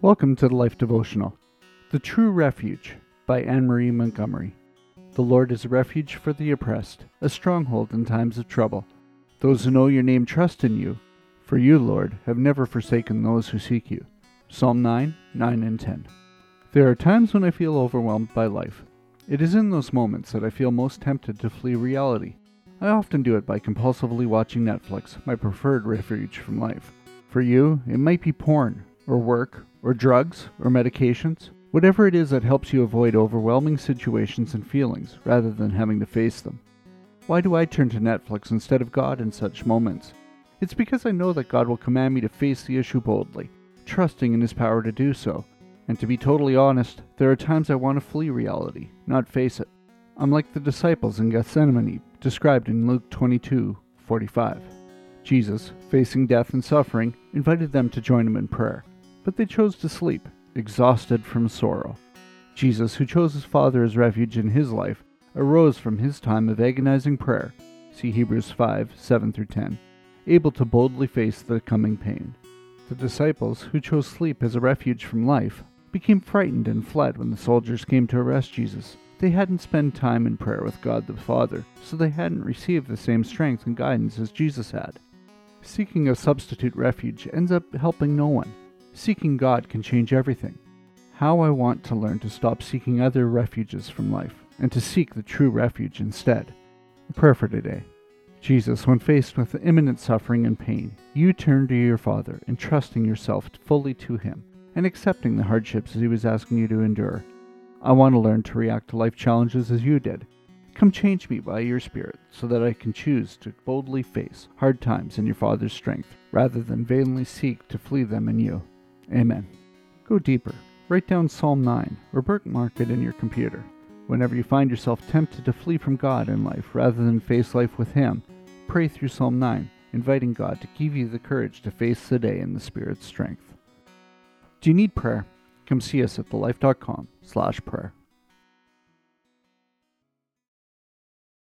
Welcome to the Life Devotional. The True Refuge by Anne Marie Montgomery. The Lord is a refuge for the oppressed, a stronghold in times of trouble. Those who know your name trust in you, for you, Lord, have never forsaken those who seek you. Psalm 9, 9 and 10. There are times when I feel overwhelmed by life. It is in those moments that I feel most tempted to flee reality. I often do it by compulsively watching Netflix, my preferred refuge from life. For you, it might be porn, or work, or drugs, or medications. Whatever it is that helps you avoid overwhelming situations and feelings rather than having to face them. Why do I turn to Netflix instead of God in such moments? It's because I know that God will command me to face the issue boldly, trusting in His power to do so. And to be totally honest, there are times I want to flee reality, not face it. I'm like the disciples in Gethsemane, described in Luke 22:45. Jesus, facing death and suffering, invited them to join him in prayer, but they chose to sleep, exhausted from sorrow. Jesus, who chose his Father as refuge in his life, arose from his time of agonizing prayer. See Hebrews 5 7 through 10, able to boldly face the coming pain. The disciples, who chose sleep as a refuge from life, became frightened and fled when the soldiers came to arrest Jesus. They hadn't spent time in prayer with God the Father, so they hadn't received the same strength and guidance as Jesus had. Seeking a substitute refuge ends up helping no one. Seeking God can change everything. How I want to learn to stop seeking other refuges from life and to seek the true refuge instead. A prayer for today. Jesus, when faced with imminent suffering and pain, you turned to your Father, entrusting yourself fully to Him and accepting the hardships He was asking you to endure. I want to learn to react to life challenges as you did Come change me by your Spirit, so that I can choose to boldly face hard times in your Father's strength, rather than vainly seek to flee them in you. Amen. Go deeper. Write down Psalm 9 or bookmark it in your computer. Whenever you find yourself tempted to flee from God in life rather than face life with Him, pray through Psalm 9, inviting God to give you the courage to face the day in the Spirit's strength. Do you need prayer? Come see us at thelife.com slash prayer.